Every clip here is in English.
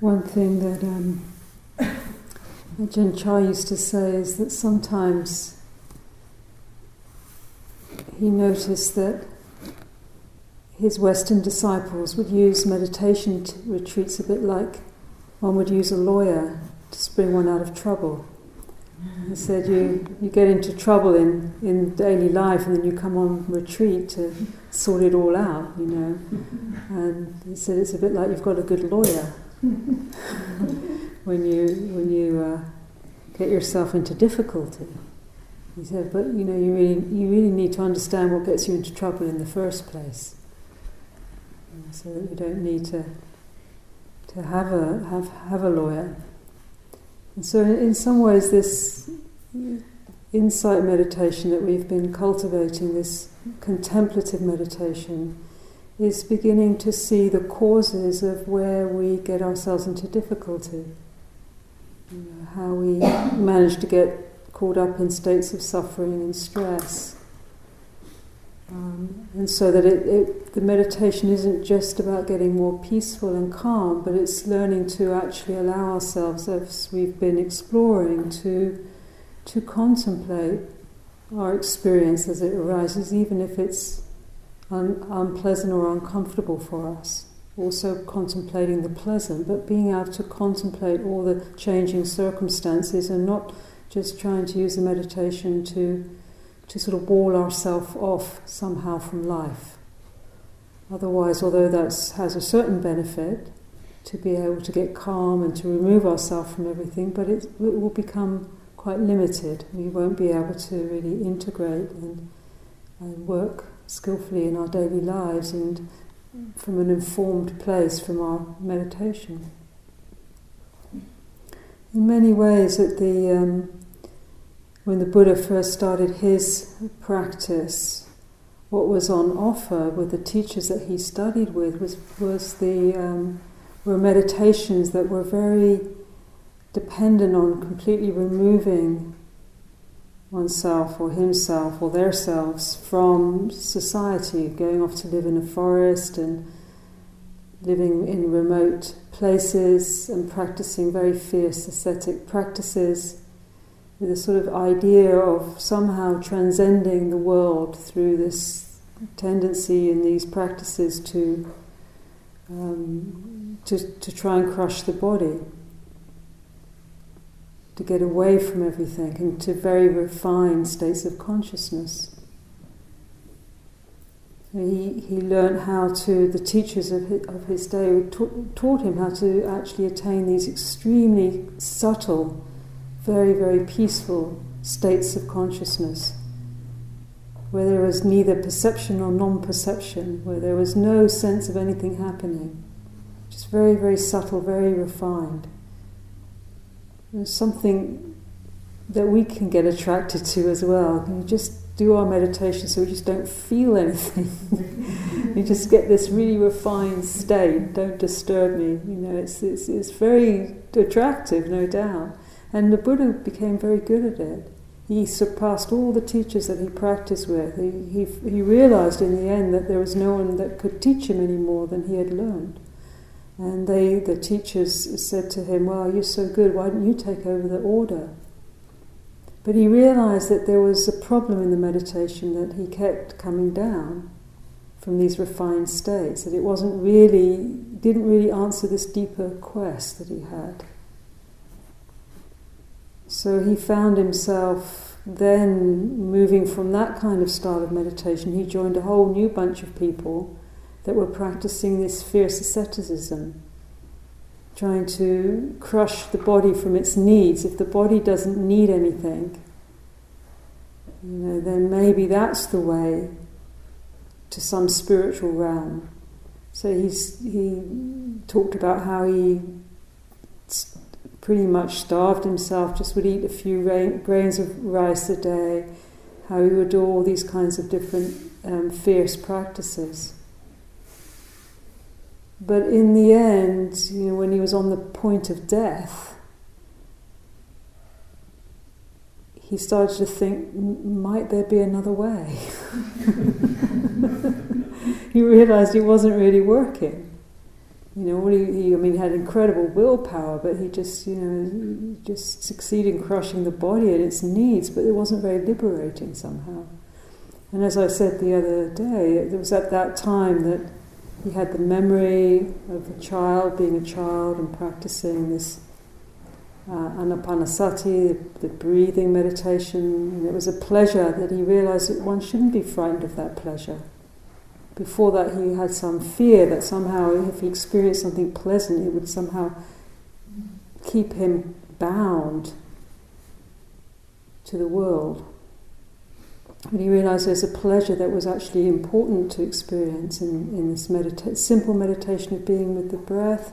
One thing that um, Ajahn Chah used to say is that sometimes he noticed that his Western disciples would use meditation retreats a bit like one would use a lawyer to spring one out of trouble. He said you, you get into trouble in, in daily life and then you come on retreat to sort it all out, you know. And he said it's a bit like you've got a good lawyer when you when you uh, get yourself into difficulty. He said, but you know, you really you really need to understand what gets you into trouble in the first place, so that you don't need to to have a have have a lawyer. And so, in some ways, this insight meditation that we've been cultivating, this contemplative meditation, is beginning to see the causes of where we get ourselves into difficulty. You know, how we manage to get caught up in states of suffering and stress. Um, and so that it, it, the meditation isn't just about getting more peaceful and calm, but it's learning to actually allow ourselves, as we've been exploring, to, to contemplate our experience as it arises, even if it's un- unpleasant or uncomfortable for us. Also, contemplating the pleasant, but being able to contemplate all the changing circumstances and not just trying to use the meditation to, to sort of wall ourselves off somehow from life. Otherwise, although that has a certain benefit to be able to get calm and to remove ourselves from everything, but it, it will become quite limited. We won't be able to really integrate and, and work skillfully in our daily lives and from an informed place from our meditation. In many ways, at the um, when the Buddha first started his practice, what was on offer with the teachers that he studied with was was the um, were meditations that were very dependent on completely removing oneself or himself or their selves from society, going off to live in a forest and living in remote places and practicing very fierce ascetic practices with a sort of idea of somehow transcending the world through this tendency in these practices to, um, to, to try and crush the body to get away from everything and to very refined states of consciousness. He, he learned how to, the teachers of his, of his day taught, taught him how to actually attain these extremely subtle, very, very peaceful states of consciousness, where there was neither perception nor non perception, where there was no sense of anything happening. Just very, very subtle, very refined. Something that we can get attracted to as well. We just do our meditation so we just don't feel anything. you just get this really refined state. Don't disturb me. You know, it's, it's, it's very attractive, no doubt. And the Buddha became very good at it. He surpassed all the teachers that he practiced with. He, he, he realized in the end that there was no one that could teach him any more than he had learned. And they, the teachers said to him, Well, you're so good, why don't you take over the order? But he realized that there was a problem in the meditation that he kept coming down from these refined states, that it wasn't really, didn't really answer this deeper quest that he had. So he found himself then moving from that kind of style of meditation. He joined a whole new bunch of people that were practicing this fierce asceticism, trying to crush the body from its needs. If the body doesn't need anything, you know, then maybe that's the way to some spiritual realm. So he's, he talked about how he pretty much starved himself, just would eat a few grains of rice a day, how he would do all these kinds of different um, fierce practices. But in the end, you know, when he was on the point of death, he started to think, might there be another way? he realized it wasn't really working. you know, he, he, I mean, he had incredible willpower, but he just, you know, just succeeded in crushing the body and its needs, but it wasn't very liberating somehow. And as I said the other day, it was at that time that he had the memory of a child being a child and practicing this uh, anapanasati, the, the breathing meditation, and it was a pleasure that he realized that one shouldn't be frightened of that pleasure. Before that, he had some fear that somehow, if he experienced something pleasant, it would somehow keep him bound to the world. But he realized there's a pleasure that was actually important to experience in, in this medita- simple meditation of being with the breath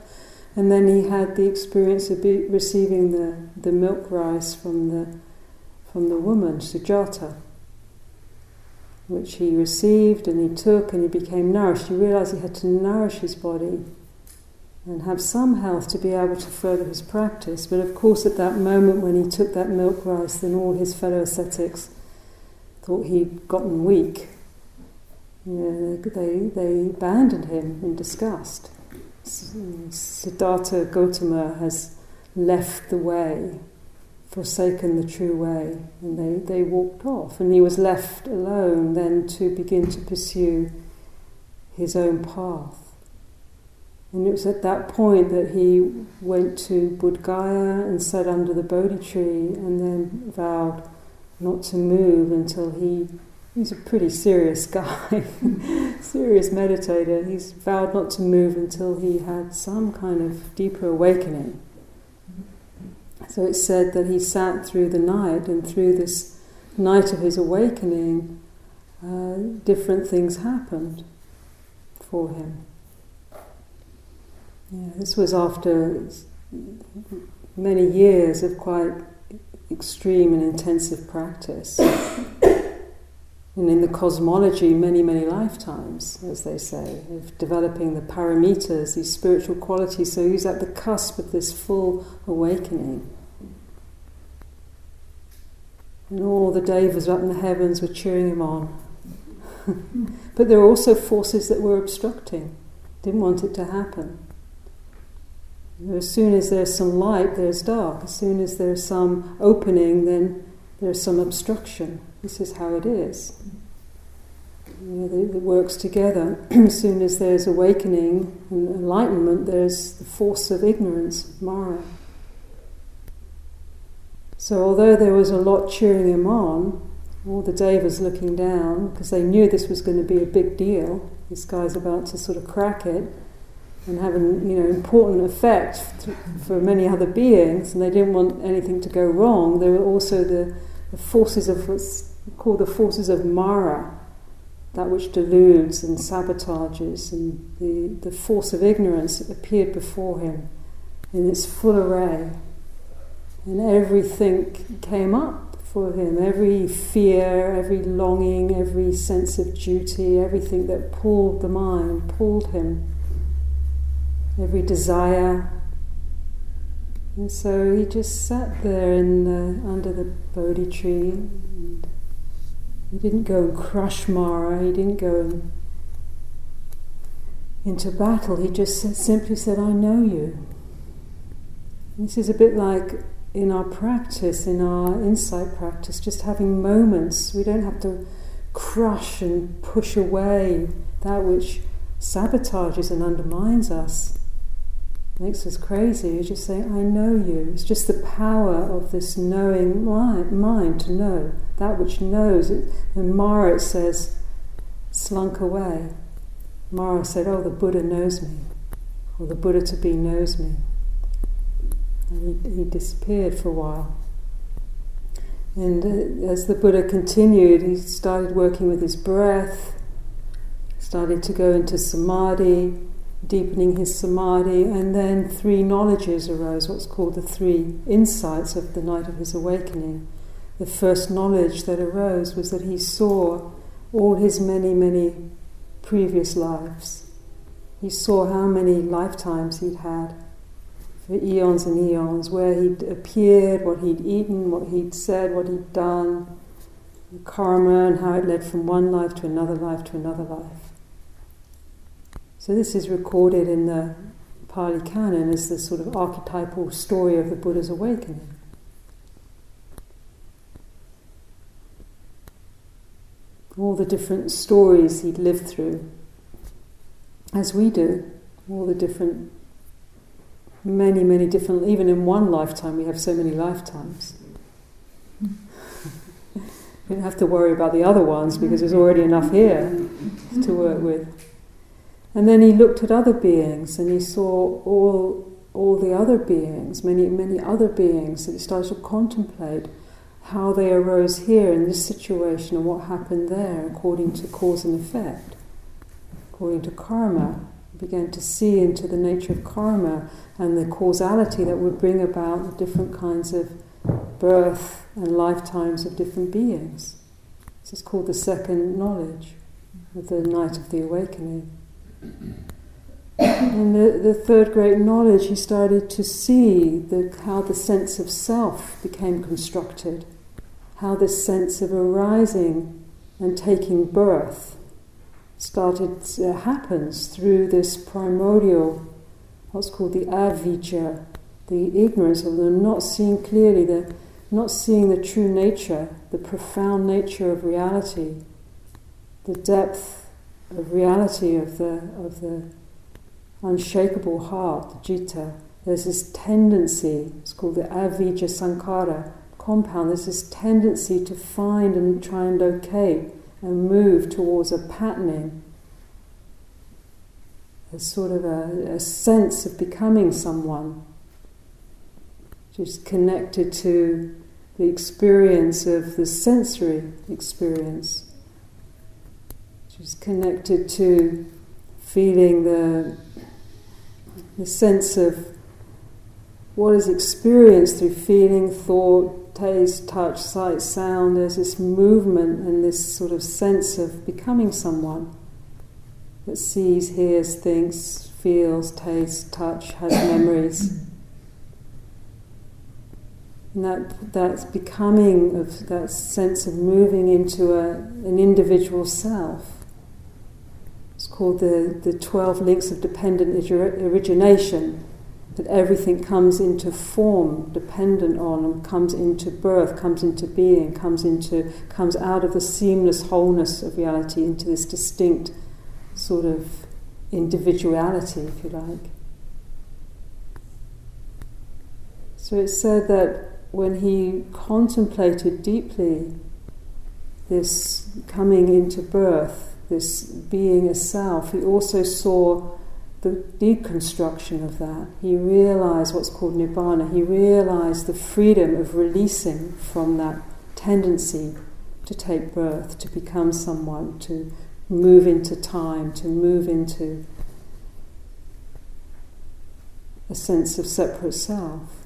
and then he had the experience of be, receiving the, the milk rice from the, from the woman, Sujata, which he received and he took and he became nourished. He realized he had to nourish his body and have some health to be able to further his practice. But of course, at that moment when he took that milk rice, then all his fellow ascetics thought he'd gotten weak. They, they abandoned him in disgust. Siddhartha Gautama has left the way, forsaken the true way, and they, they walked off. And he was left alone then to begin to pursue his own path. And it was at that point that he went to Bodh Gaya and sat under the Bodhi tree and then vowed not to move until he He's a pretty serious guy, serious meditator. He's vowed not to move until he had some kind of deeper awakening. So it's said that he sat through the night, and through this night of his awakening, uh, different things happened for him. Yeah, this was after many years of quite extreme and intensive practice and in the cosmology, many, many lifetimes, as they say, of developing the paramitas, these spiritual qualities. So he's at the cusp of this full awakening. And all the devas up in the heavens were cheering him on. but there were also forces that were obstructing, didn't want it to happen. As soon as there's some light, there's dark. As soon as there's some opening, then there's some obstruction. This is how it is. You know, it works together. as soon as there's awakening and enlightenment, there's the force of ignorance, Mara. So, although there was a lot cheering him on, all the devas looking down, because they knew this was going to be a big deal, this guy's about to sort of crack it and have an you know, important effect for many other beings, and they didn't want anything to go wrong. There were also the, the forces of what's called the forces of Mara, that which deludes and sabotages, and the, the force of ignorance appeared before him in its full array. And everything came up for him every fear, every longing, every sense of duty, everything that pulled the mind, pulled him, every desire. And so he just sat there in the, under the Bodhi tree and he didn't go and crush Mara, he didn't go and into battle, he just simply said, I know you. This is a bit like in our practice, in our insight practice, just having moments. We don't have to crush and push away that which sabotages and undermines us makes us crazy. You just say, I know you. It's just the power of this knowing mind, to know that which knows. And Mara, it says, slunk away. Mara said, Oh, the Buddha knows me, or the Buddha to be knows me. And he, he disappeared for a while. And uh, as the Buddha continued, he started working with his breath, started to go into samadhi, deepening his samadhi, and then three knowledges arose, what's called the three insights of the night of his awakening. The first knowledge that arose was that he saw all his many, many previous lives. He saw how many lifetimes he'd had for eons and eons, where he'd appeared, what he'd eaten, what he'd said, what he'd done, karma, and how it led from one life to another life to another life. So this is recorded in the Pali Canon as the sort of archetypal story of the Buddha's awakening. All the different stories he'd lived through, as we do, all the different, many, many different, even in one lifetime, we have so many lifetimes. we don't have to worry about the other ones because there's already enough here to work with. And then he looked at other beings and he saw all, all the other beings, many, many other beings, and he started to contemplate how they arose here in this situation and what happened there according to cause and effect, according to karma. He began to see into the nature of karma and the causality that would bring about the different kinds of birth and lifetimes of different beings. This is called the second knowledge of the night of the awakening. And the, the third great knowledge, he started to see the, how the sense of self became constructed, how this sense of arising and taking birth started uh, happens through this primordial, what's called the avijja, the ignorance of them, not seeing clearly, the, not seeing the true nature, the profound nature of reality, the depth of reality of the, of the unshakable heart, the citta. There's this tendency, it's called the avijja sankhara compound, there's this tendency to find and try and locate and move towards a patterning, a sort of a, a sense of becoming someone just connected to the experience of the sensory experience, just connected to feeling the, the sense of what is experienced through feeling, thought, taste, touch, sight, sound. There's this movement and this sort of sense of becoming someone that sees, hears, thinks, feels, tastes, touch, has memories. And that, that's becoming of that sense of moving into a, an individual self. Called the, the 12 links of dependent origination, that everything comes into form, dependent on, and comes into birth, comes into being, comes, into, comes out of the seamless wholeness of reality into this distinct sort of individuality, if you like. So it's said that when he contemplated deeply this coming into birth, this being a self, he also saw the deconstruction of that. He realized what's called nibbana. He realized the freedom of releasing from that tendency to take birth, to become someone, to move into time, to move into a sense of separate self.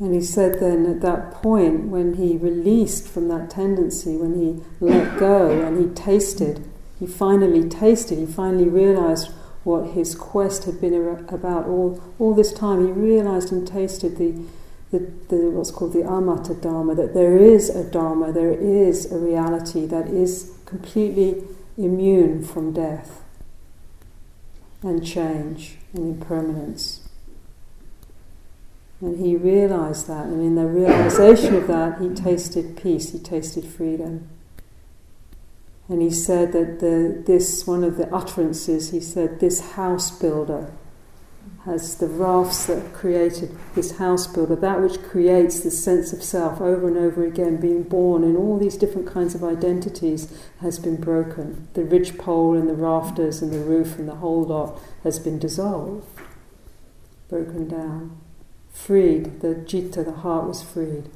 And he said then at that point, when he released from that tendency, when he let go and he tasted, he finally tasted, he finally realized what his quest had been about all, all this time. He realized and tasted the, the, the, what's called the amata dharma, that there is a dharma, there is a reality that is completely immune from death and change and impermanence. And he realized that, and in the realization of that, he tasted peace, he tasted freedom. And he said that the, this, one of the utterances, he said, this house builder has the rafts that created this house builder, that which creates the sense of self over and over again, being born in all these different kinds of identities, has been broken. The ridgepole and the rafters and the roof and the whole lot has been dissolved, broken down freed, the citta, the heart was freed.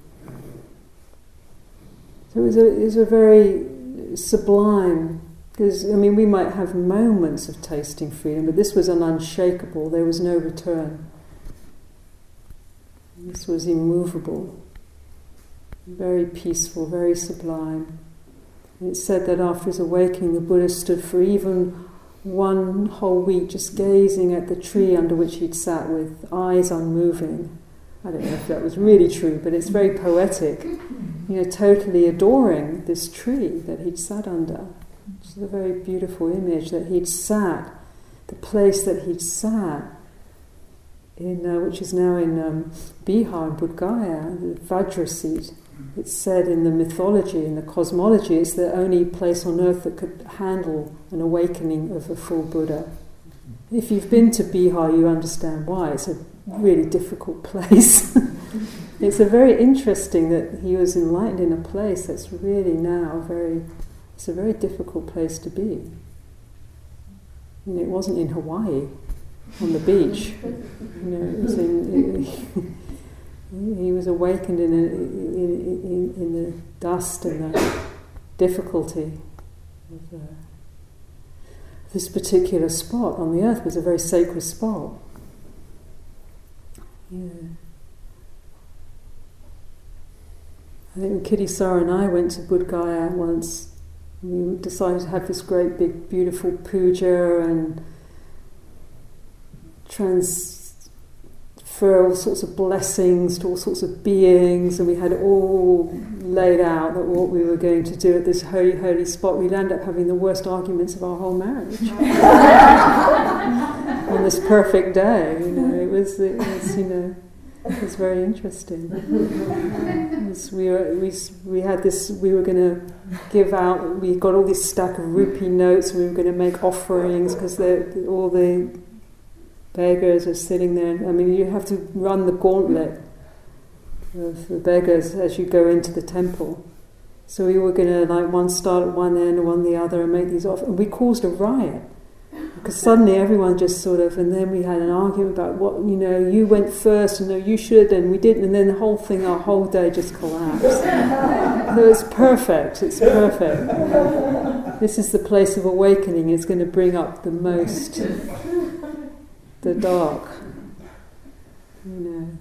So it was a, it was a very sublime, because I mean, we might have moments of tasting freedom, but this was an unshakable, there was no return. This was immovable, very peaceful, very sublime. It's said that after his awakening, the Buddha stood for even one whole week just gazing at the tree under which he'd sat with eyes unmoving. I don't know if that was really true, but it's very poetic. You know, totally adoring this tree that he'd sat under, It's a very beautiful image that he'd sat, the place that he'd sat, in, uh, which is now in um, Bihar, in Bodh Gaya, the Vajra seat. It's said in the mythology, in the cosmology, it's the only place on earth that could handle an awakening of a full Buddha. If you've been to Bihar, you understand why. It's a really difficult place. it's a very interesting that he was enlightened in a place that's really now very, it's a very difficult place to be. And it wasn't in Hawaii on the beach. You know, it was in, it, he was awakened in, a, in, in, in, the dust and the difficulty of uh, this particular spot on the earth was a very sacred spot. Yeah. I think Kittisaro and I went to Bodh Gaya once. We decided to have this great big beautiful puja and transfer all sorts of blessings to all sorts of beings, and we had it all laid out that what we were going to do at this holy, holy spot. We'd end up having the worst arguments of our whole marriage on this perfect day. You know, it was, it was you know. It was very interesting. Was, we, were, we, we had this, we were going to give out, we got all this stack of rupee notes and we were going to make offerings because they're all the beggars are sitting there. I mean, you have to run the gauntlet of the beggars as you go into the temple. So we were going to like one start at one end and one the other and make these off. And we caused a riot because suddenly everyone just sort of, and then we had an argument about what you know. You went first, and no, you should, and we didn't, and then the whole thing, our whole day just collapsed. so it's perfect. It's perfect. This is the place of awakening. It's going to bring up the most the dark. You know.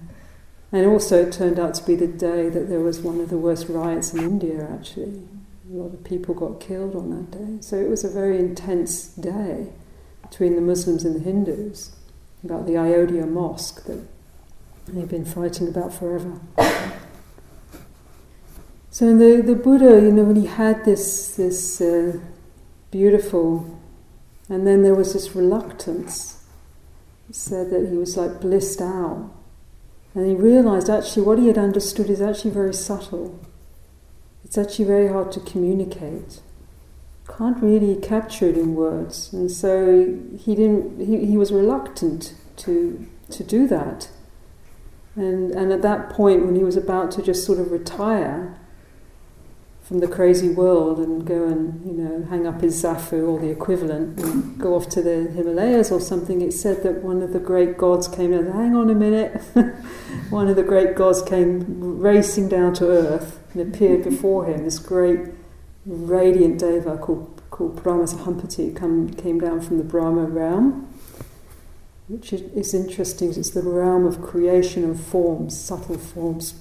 And also, it turned out to be the day that there was one of the worst riots in India, actually. A lot of people got killed on that day. So it was a very intense day between the Muslims and the Hindus about the Ayodhya mosque that they've been fighting about forever. So the, the Buddha, you know, when he had this, this uh, beautiful, and then there was this reluctance said that he was like blissed out. And he realized actually what he had understood is actually very subtle. It's actually very hard to communicate. Can't really capture it in words. And so he didn't he, he was reluctant to to do that. And and at that point when he was about to just sort of retire, from the crazy world and go and you know hang up his zafu or the equivalent and go off to the Himalayas or something. It said that one of the great gods came and hang on a minute. one of the great gods came racing down to earth and appeared before him. This great radiant deva called called Brahma Sahampati come, came down from the Brahma realm. Which is interesting, it's the realm of creation of forms, subtle forms,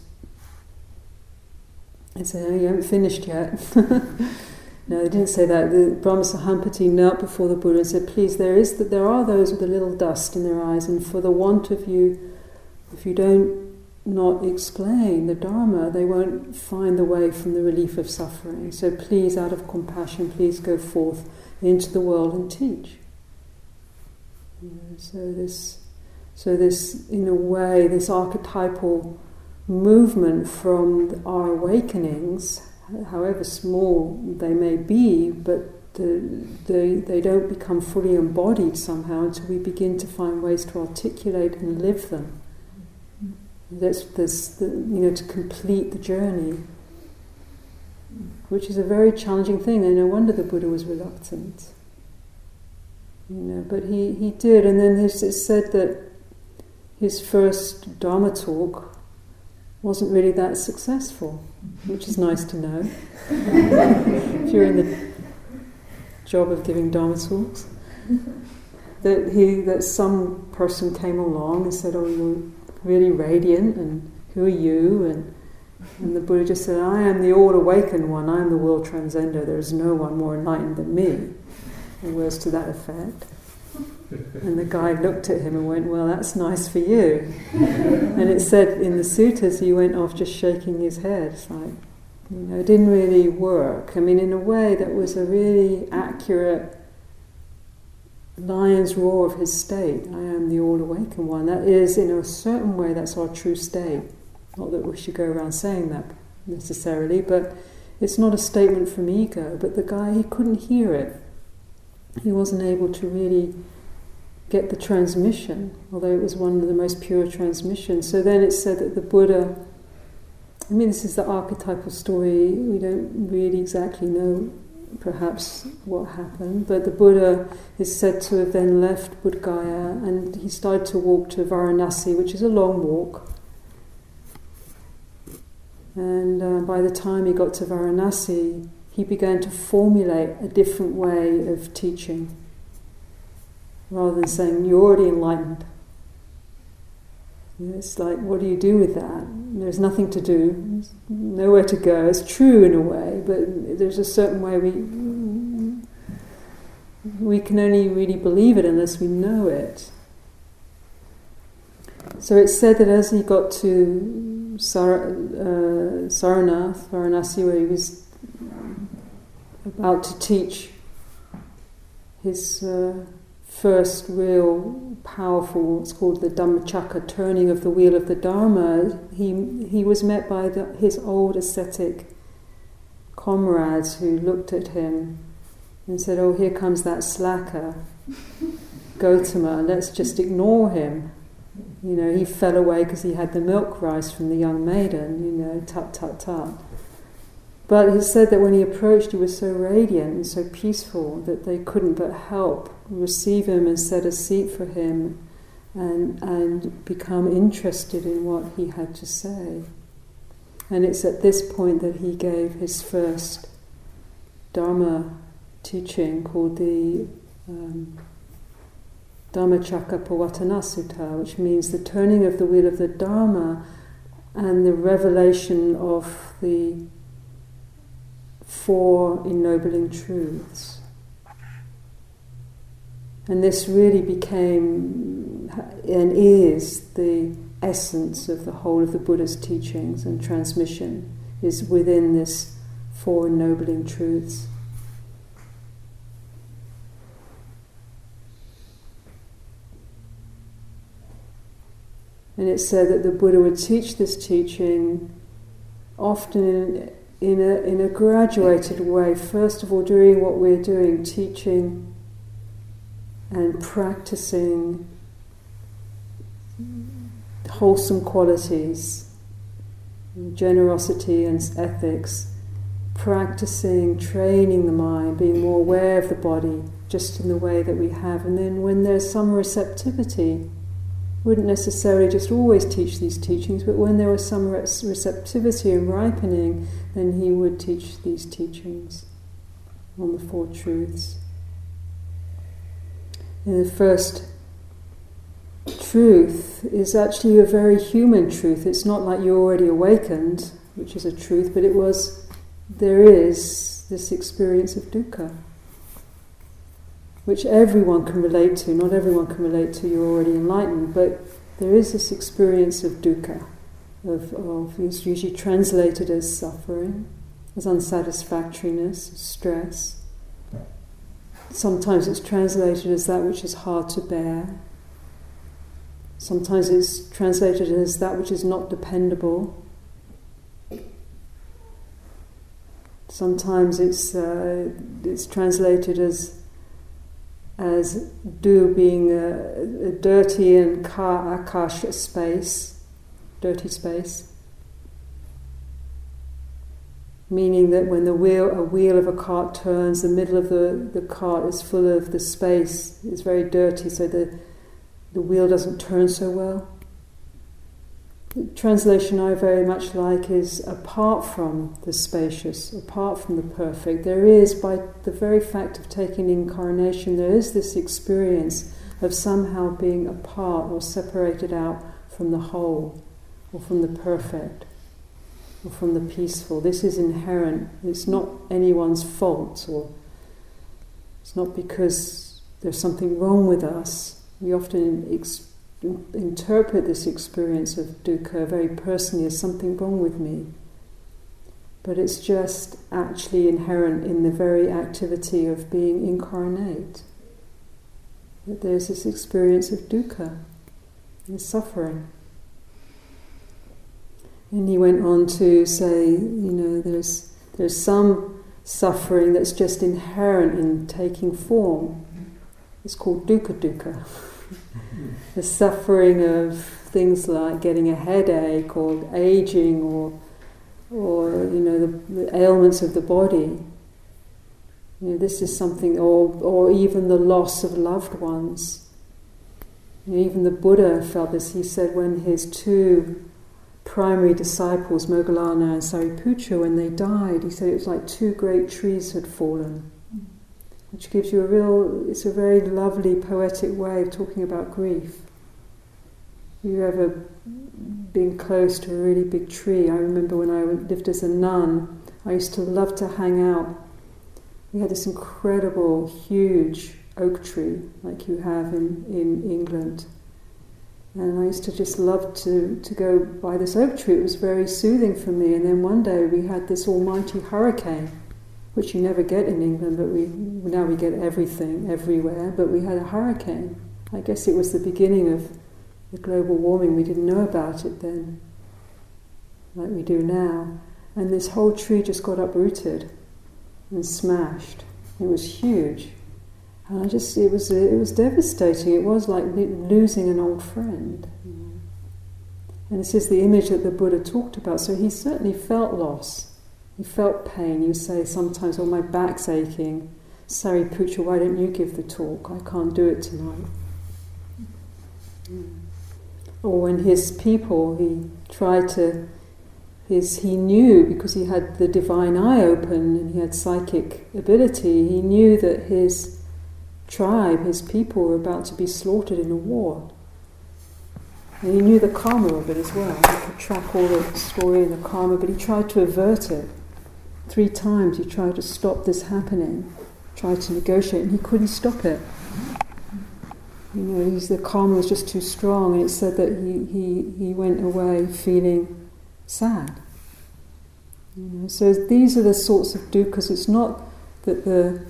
I said, oh, you haven't finished yet. no, they didn't say that. The Brahma Sahampati knelt before the Buddha and said, please, there is that there are those with a little dust in their eyes, and for the want of you, if you don't not explain the Dharma, they won't find the way from the relief of suffering. So please, out of compassion, please go forth into the world and teach. You know, so this, so this, in a way, this archetypal movement from our awakenings, however small they may be, but the, the, they don't become fully embodied somehow until we begin to find ways to articulate and live them. There's, there's the, you know, to complete the journey, which is a very challenging thing, and no wonder the Buddha was reluctant. You know, but he, he did, and then it's said that his first Dharma talk wasn't really that successful, which is nice to know. if you're in the job of giving Dharma talks, that he that some person came along and said, "Oh, you're really radiant, and who are you?" and and the Buddha just said, "I am the all awakened one. I am the world transcender. There is no one more enlightened than me." And words to that effect. And the guy looked at him and went, Well, that's nice for you. and it said in the suttas, he went off just shaking his head. It's like, You know, it didn't really work. I mean, in a way, that was a really accurate lion's roar of his state. I am the all awakened one. That is, in a certain way, that's our true state. Not that we should go around saying that necessarily, but it's not a statement from ego. But the guy, he couldn't hear it. He wasn't able to really get the transmission, although it was one of the most pure transmissions. So then it's said that the Buddha, I mean, this is the archetypal story, we don't really exactly know perhaps what happened, but the Buddha is said to have then left Bodh Gaya and he started to walk to Varanasi, which is a long walk. And uh, by the time he got to Varanasi, he began to formulate a different way of teaching rather than saying, You're already enlightened. It's like, what do you do with that? There's nothing to do, there's nowhere to go. It's true in a way, but there's a certain way we we can only really believe it unless we know it. So it's said that as he got to Sar- uh, Saranath, Varanasi, where he was about to teach his uh, first real powerful, what's called the Dhammachakra, turning of the wheel of the Dharma, he, he was met by the, his old ascetic comrades who looked at him and said, Oh, here comes that slacker, Gotama, let's just ignore him. You know, he fell away because he had the milk rice from the young maiden, you know, tut tut tut. But he said that when he approached, he was so radiant and so peaceful that they couldn't but help receive him and set a seat for him and, and become interested in what he had to say. And it's at this point that he gave his first Dharma teaching called the um, Sutta, which means the turning of the wheel of the Dharma and the revelation of the four ennobling truths. And this really became and is the essence of the whole of the Buddha's teachings and transmission, is within this four ennobling truths. And it's said that the Buddha would teach this teaching often in, a, in a graduated way. First of all, doing what we're doing, teaching and practicing wholesome qualities, generosity and ethics, practicing, training the mind, being more aware of the body, just in the way that we have. And then when there's some receptivity, wouldn't necessarily just always teach these teachings, but when there was some receptivity and ripening, then he would teach these teachings on the Four Truths. And the first truth is actually a very human truth. It's not like you're already awakened, which is a truth, but it was, there is this experience of dukkha which everyone can relate to. Not everyone can relate to, you're already enlightened, but there is this experience of dukkha, of, of it's usually translated as suffering, as unsatisfactoriness, stress. Sometimes it's translated as that which is hard to bear. Sometimes it's translated as that which is not dependable. Sometimes it's, uh, it's translated as as do being a, a dirty and ka akash space, dirty space. Meaning that when the wheel, a wheel of a cart turns, the middle of the, the cart is full of the space, it's very dirty, so the, the wheel doesn't turn so well. The translation I very much like is apart from the spacious, apart from the perfect, there is, by the very fact of taking incarnation, there is this experience of somehow being apart or separated out from the whole or from the perfect or from the peaceful. This is inherent. It's not anyone's fault or it's not because there's something wrong with us. We often experience interpret this experience of dukkha very personally as something wrong with me. but it's just actually inherent in the very activity of being incarnate. That there's this experience of dukkha, and suffering. And he went on to say, you know, there's there's some suffering that's just inherent in taking form. It's called dukkha dukkha. the suffering of things like getting a headache or aging or or you know the, the ailments of the body. You know, this is something, or or even the loss of loved ones. You know, even the Buddha felt this. He said when his two primary disciples, Moggallana and Sariputta, when they died, he said it was like two great trees had fallen, which gives you a real, it's a very lovely poetic way of talking about grief. You ever been close to a really big tree? I remember when I lived as a nun, I used to love to hang out. We had this incredible, huge oak tree, like you have in, in England. And I used to just love to, to go by this oak tree. It was very soothing for me. And then one day we had this almighty hurricane, which you never get in England, but we now we get everything everywhere. But we had a hurricane. I guess it was the beginning of the global warming. We didn't know about it then, like we do now. And this whole tree just got uprooted and smashed. It was huge. And I just, it was, it was devastating. It was like losing an old friend. Mm-hmm. And this is the image that the Buddha talked about. So he certainly felt loss. He felt pain. You say sometimes, oh, my back's aching. Sariputta, why don't you give the talk? I can't do it tonight. Or when his people, he tried to, his, he knew because he had the divine eye open and he had psychic ability, he knew that his tribe, his people, were about to be slaughtered in a war. And he knew the karma of it as well. He could track all the story and the karma, but he tried to avert it. Three times he tried to stop this happening, tried to negotiate, and he couldn't stop it. You know, he's, the karma was just too strong, and it said that he, he, he went away feeling sad. You know, so these are the sorts of dukkhas. It's not that the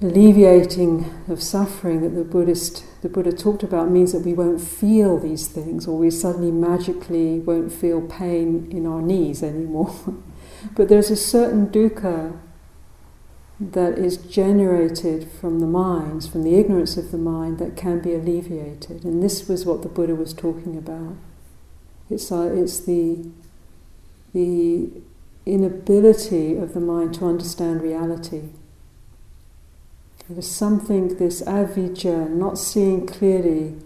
alleviating of suffering that the Buddhist the Buddha talked about means that we won't feel these things or we suddenly magically won't feel pain in our knees anymore. but there's a certain dukkha that is generated from the minds, from the ignorance of the mind, that can be alleviated. And this was what the Buddha was talking about. It's, uh, it's the, the inability of the mind to understand reality. There's something, this avijja, not seeing clearly,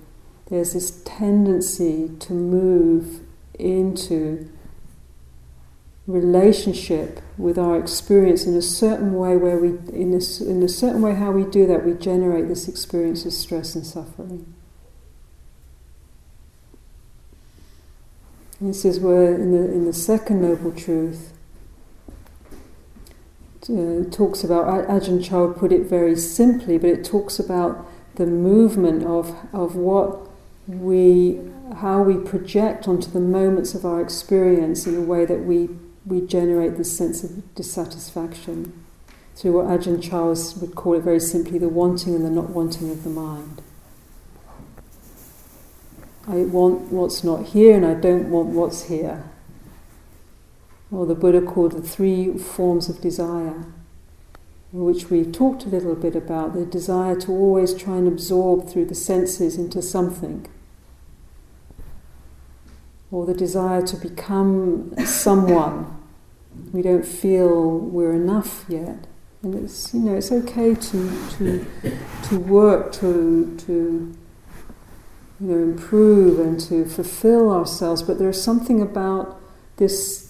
there's this tendency to move into relationship with our experience in a certain way where we in a, in a certain way how we do that we generate this experience of stress and suffering. This is where in the in the second noble truth uh, talks about, Ajahn Chah put it very simply, but it talks about the movement of, of what we, how we project onto the moments of our experience in a way that we, we generate this sense of dissatisfaction through what Ajahn Chah would call it very simply the wanting and the not wanting of the mind. I want what's not here and I don't want what's here or the Buddha called the three forms of desire, which we've talked a little bit about the desire to always try and absorb through the senses into something, or the desire to become someone. We don't feel we're enough yet. And it's you know it's okay to to to work to to you know improve and to fulfill ourselves, but there's something about this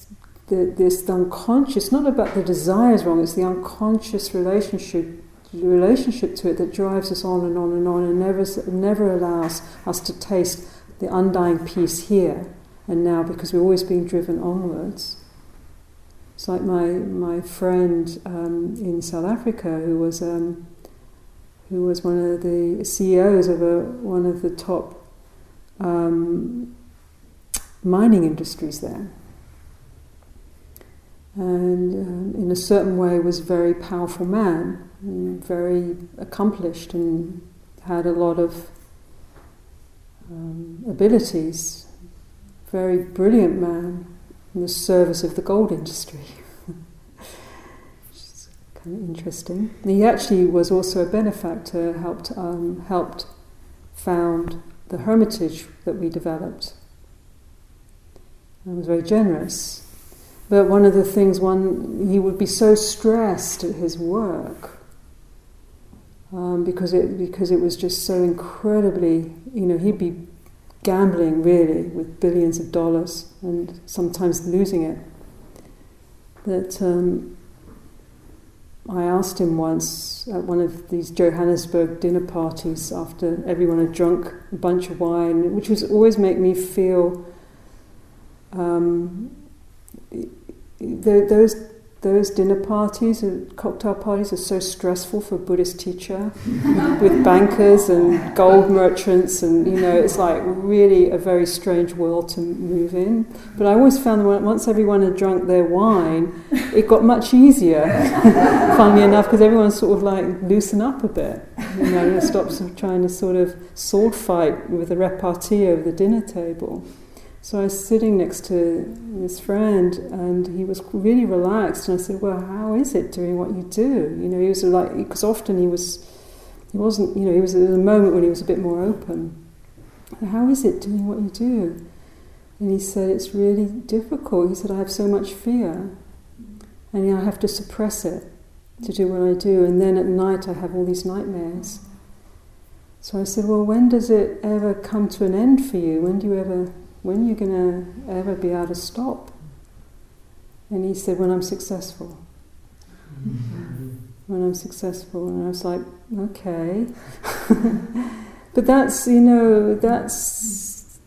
the, this unconscious, not about the desires wrong, it's the unconscious relationship relationship to it that drives us on and on and on and never, never allows us to taste the undying peace here and now because we're always being driven onwards. It's like my, my friend um, in South Africa who was, um, who was one of the CEOs of a, one of the top um, mining industries there and um, in a certain way was a very powerful man, very accomplished, and had a lot of um, abilities. Very brilliant man in the service of the gold industry. Which is kind of interesting. He actually was also a benefactor, helped um, helped found the hermitage that we developed. And was very generous. But one of the things, one he would be so stressed at his work um, because it because it was just so incredibly, you know, he'd be gambling really with billions of dollars and sometimes losing it. That um, I asked him once at one of these Johannesburg dinner parties after everyone had drunk a bunch of wine, which was always make me feel um, those those dinner parties and cocktail parties are so stressful for a Buddhist teacher with bankers and gold merchants and you know it's like really a very strange world to move in. But I always found that once everyone had drunk their wine it got much easier funnily enough because everyone sort of like loosened up a bit you know and stopped trying to sort of sword fight with the repartee over the dinner table so I was sitting next to this friend, and he was really relaxed. And I said, "Well, how is it doing what you do?" You know, he was like, because often he was, he wasn't. You know, he was at a moment when he was a bit more open. How is it doing what you do? And he said, "It's really difficult." He said, "I have so much fear, and I have to suppress it to do what I do. And then at night, I have all these nightmares." So I said, "Well, when does it ever come to an end for you? When do you ever?" When are you going to ever be able to stop? And he said, when I'm successful. Mm-hmm. when I'm successful. And I was like, okay. but that's, you know, that's,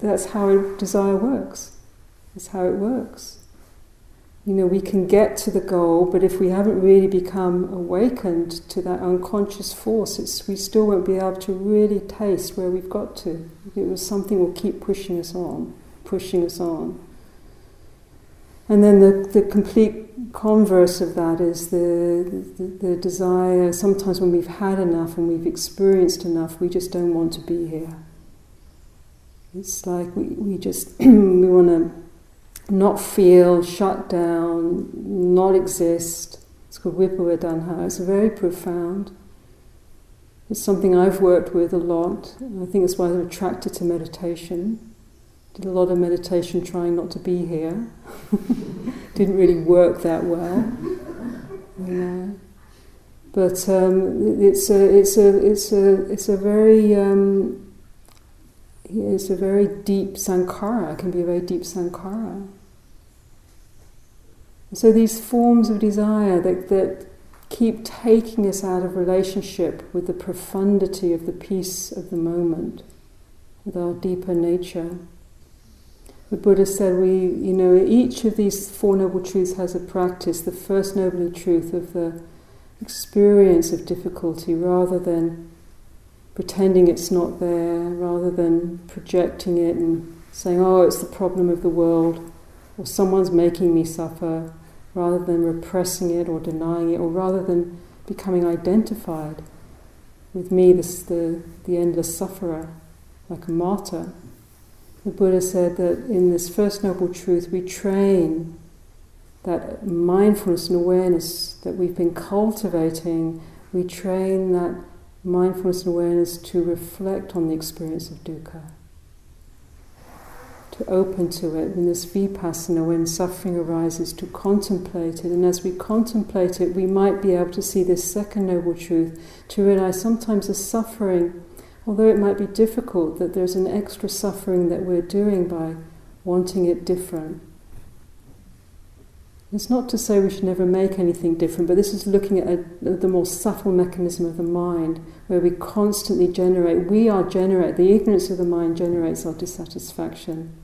that's how desire works. That's how it works you know, we can get to the goal, but if we haven't really become awakened to that unconscious force, we still won't be able to really taste where we've got to. It was something will keep pushing us on, pushing us on. And then the, the complete converse of that is the, the, the desire, sometimes when we've had enough and we've experienced enough, we just don't want to be here. It's like we, we just, we want to not feel, shut down, not exist. It's called Vibhava Tanha. It's very profound. It's something I've worked with a lot. I think it's why I'm attracted to meditation. Did a lot of meditation trying not to be here. Didn't really work that well. Yeah. But um, it's a it's a it's a it's a very um, it's a very deep sankhara. It can be a very deep sankhara. So these forms of desire that, that keep taking us out of relationship with the profundity of the peace of the moment, with our deeper nature. The Buddha said we, you know, each of these Four Noble Truths has a practice. The first noble truth of the experience of difficulty rather than pretending it's not there, rather than projecting it and saying, oh, it's the problem of the world, or someone's making me suffer, rather than repressing it or denying it, or rather than becoming identified with me, this, the, the endless sufferer, like a martyr. The Buddha said that in this first noble truth, we train that mindfulness and awareness that we've been cultivating, we train that mindfulness and awareness to reflect on the experience of dukkha to open to it, in this vipassana, when suffering arises, to contemplate it. And as we contemplate it, we might be able to see this second noble truth, to realize sometimes the suffering, although it might be difficult, that there's an extra suffering that we're doing by wanting it different. It's not to say we should never make anything different, but this is looking at a, the more subtle mechanism of the mind, where we constantly generate, we are generate, the ignorance of the mind generates our dissatisfaction.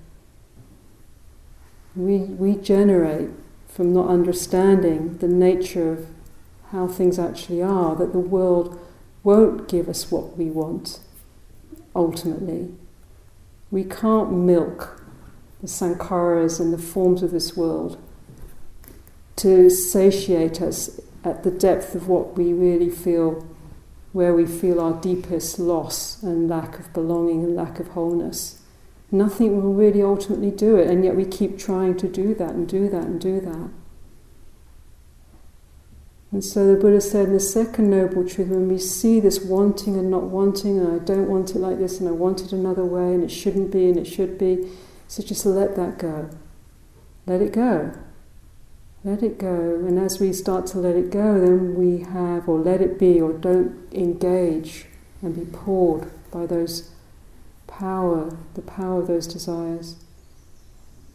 We, we generate from not understanding the nature of how things actually are, that the world won't give us what we want ultimately. We can't milk the sankharas and the forms of this world to satiate us at the depth of what we really feel, where we feel our deepest loss and lack of belonging and lack of wholeness. Nothing will really ultimately do it, and yet we keep trying to do that and do that and do that. And so the Buddha said in the second noble truth, when we see this wanting and not wanting, and I don't want it like this, and I want it another way, and it shouldn't be, and it should be, so just let that go. Let it go. Let it go. And as we start to let it go, then we have, or let it be, or don't engage and be pulled by those power, the power of those desires.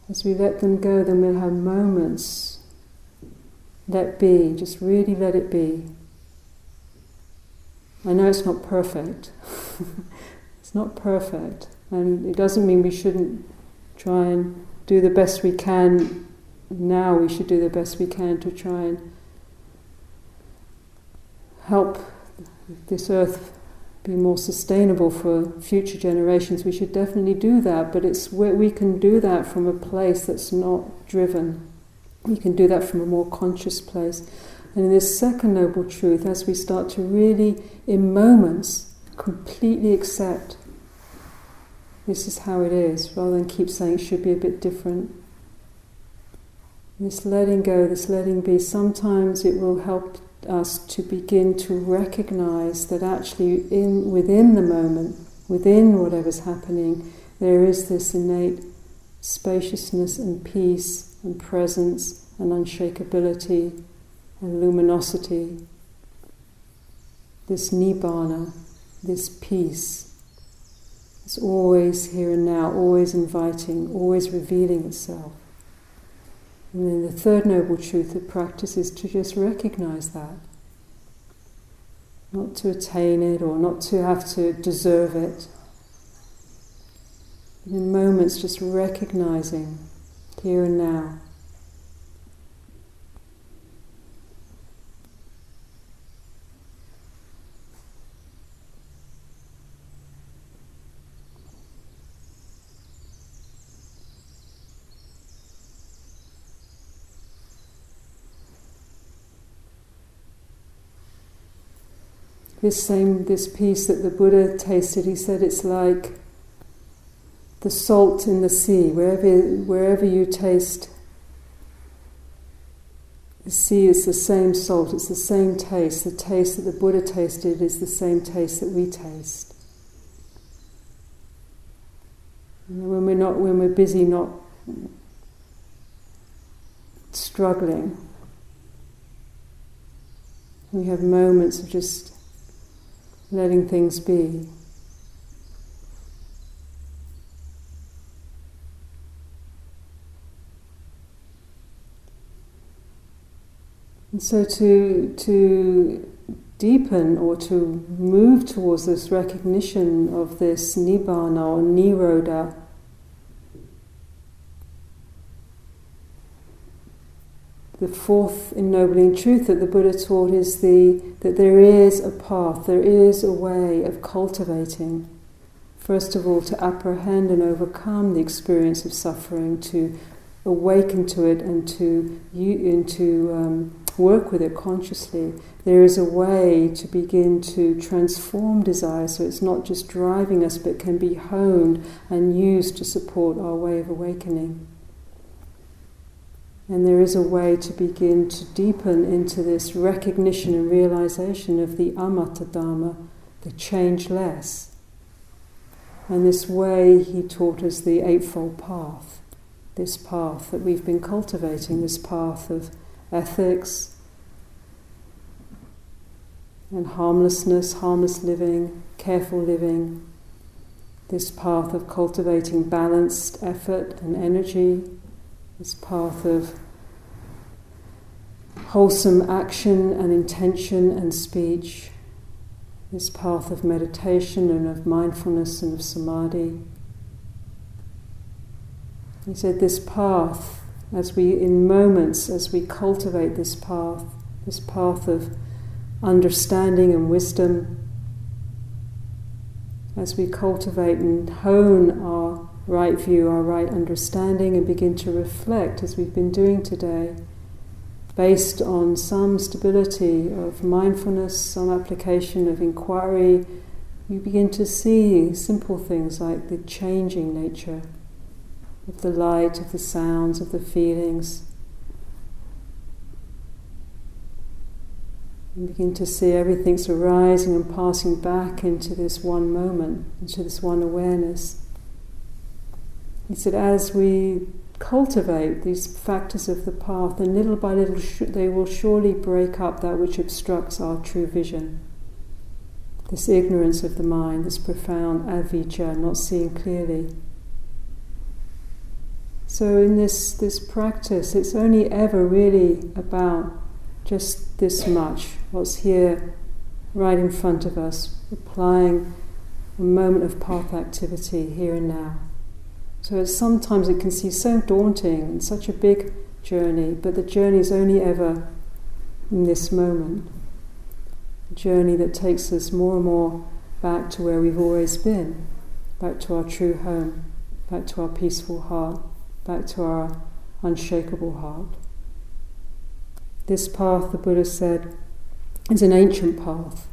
As we let them go, then we'll have moments let be, just really let it be. I know it's not perfect. it's not perfect. And it doesn't mean we shouldn't try and do the best we can now. We should do the best we can to try and help this earth be more sustainable for future generations. We should definitely do that, but it's where we can do that from a place that's not driven We can do that from a more conscious place. And in this second noble truth, as we start to really, in moments, completely accept this is how it is, rather than keep saying it should be a bit different. This letting go, this letting be, sometimes it will help us to begin to recognize that actually in within the moment, within whatever's happening, there is this innate spaciousness and peace and presence and unshakability and luminosity, this nibbana, this peace. is always here and now, always inviting, always revealing itself. And then the third noble truth of practice is to just recognize that. Not to attain it or not to have to deserve it. But in moments, just recognizing here and now. This same this peace that the Buddha tasted, he said it's like the salt in the sea, wherever, wherever you taste the sea is the same salt, it's the same taste. The taste that the Buddha tasted is the same taste that we taste. And when we're not, when we're busy, not struggling, we have moments of just letting things be. And so to, to deepen or to move towards this recognition of this nibbana or nirodha, the fourth ennobling truth that the Buddha taught is the that there is a path, there is a way of cultivating. First of all, to apprehend and overcome the experience of suffering, to awaken to it, and to and to um, work with it consciously, there is a way to begin to transform desire so it's not just driving us but can be honed and used to support our way of awakening. And there is a way to begin to deepen into this recognition and realization of the Amata Dharma, the changeless. And this way he taught us the Eightfold Path, this path that we've been cultivating, this path of ethics, and harmlessness, harmless living, careful living, this path of cultivating balanced effort and energy, this path of wholesome action and intention and speech, this path of meditation and of mindfulness and of samadhi. He said, This path as we, in moments, as we cultivate this path, this path of understanding and wisdom, as we cultivate and hone our right view, our right understanding, and begin to reflect as we've been doing today based on some stability of mindfulness, some application of inquiry, you begin to see simple things like the changing nature of the light, of the sounds, of the feelings. You begin to see everything's arising and passing back into this one moment, into this one awareness. He said, as we cultivate these factors of the path, and little by little sh- they will surely break up that which obstructs our true vision. This ignorance of the mind, this profound avijja, not seeing clearly. So, in this, this practice, it's only ever really about just this much what's here right in front of us, applying a moment of path activity here and now. So sometimes it can seem so daunting and such a big journey, but the journey is only ever in this moment. A journey that takes us more and more back to where we've always been, back to our true home, back to our peaceful heart, back to our unshakable heart. This path, the Buddha said, is an ancient path.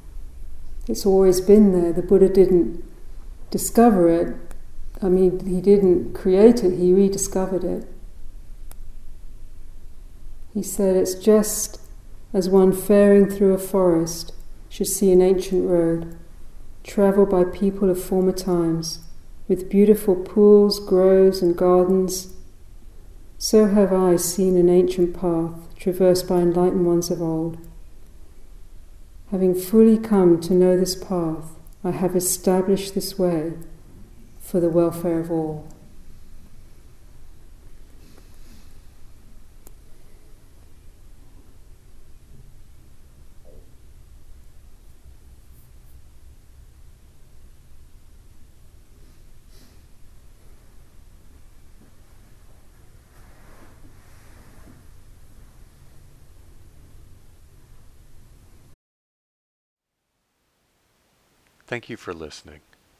It's always been there. The Buddha didn't discover it I mean, he didn't create it, he rediscovered it. He said it's just as one faring through a forest should see an ancient road, travelled by people of former times, with beautiful pools, groves, and gardens. So have I seen an ancient path traversed by enlightened ones of old. Having fully come to know this path, I have established this way for the welfare of all. Thank you for listening.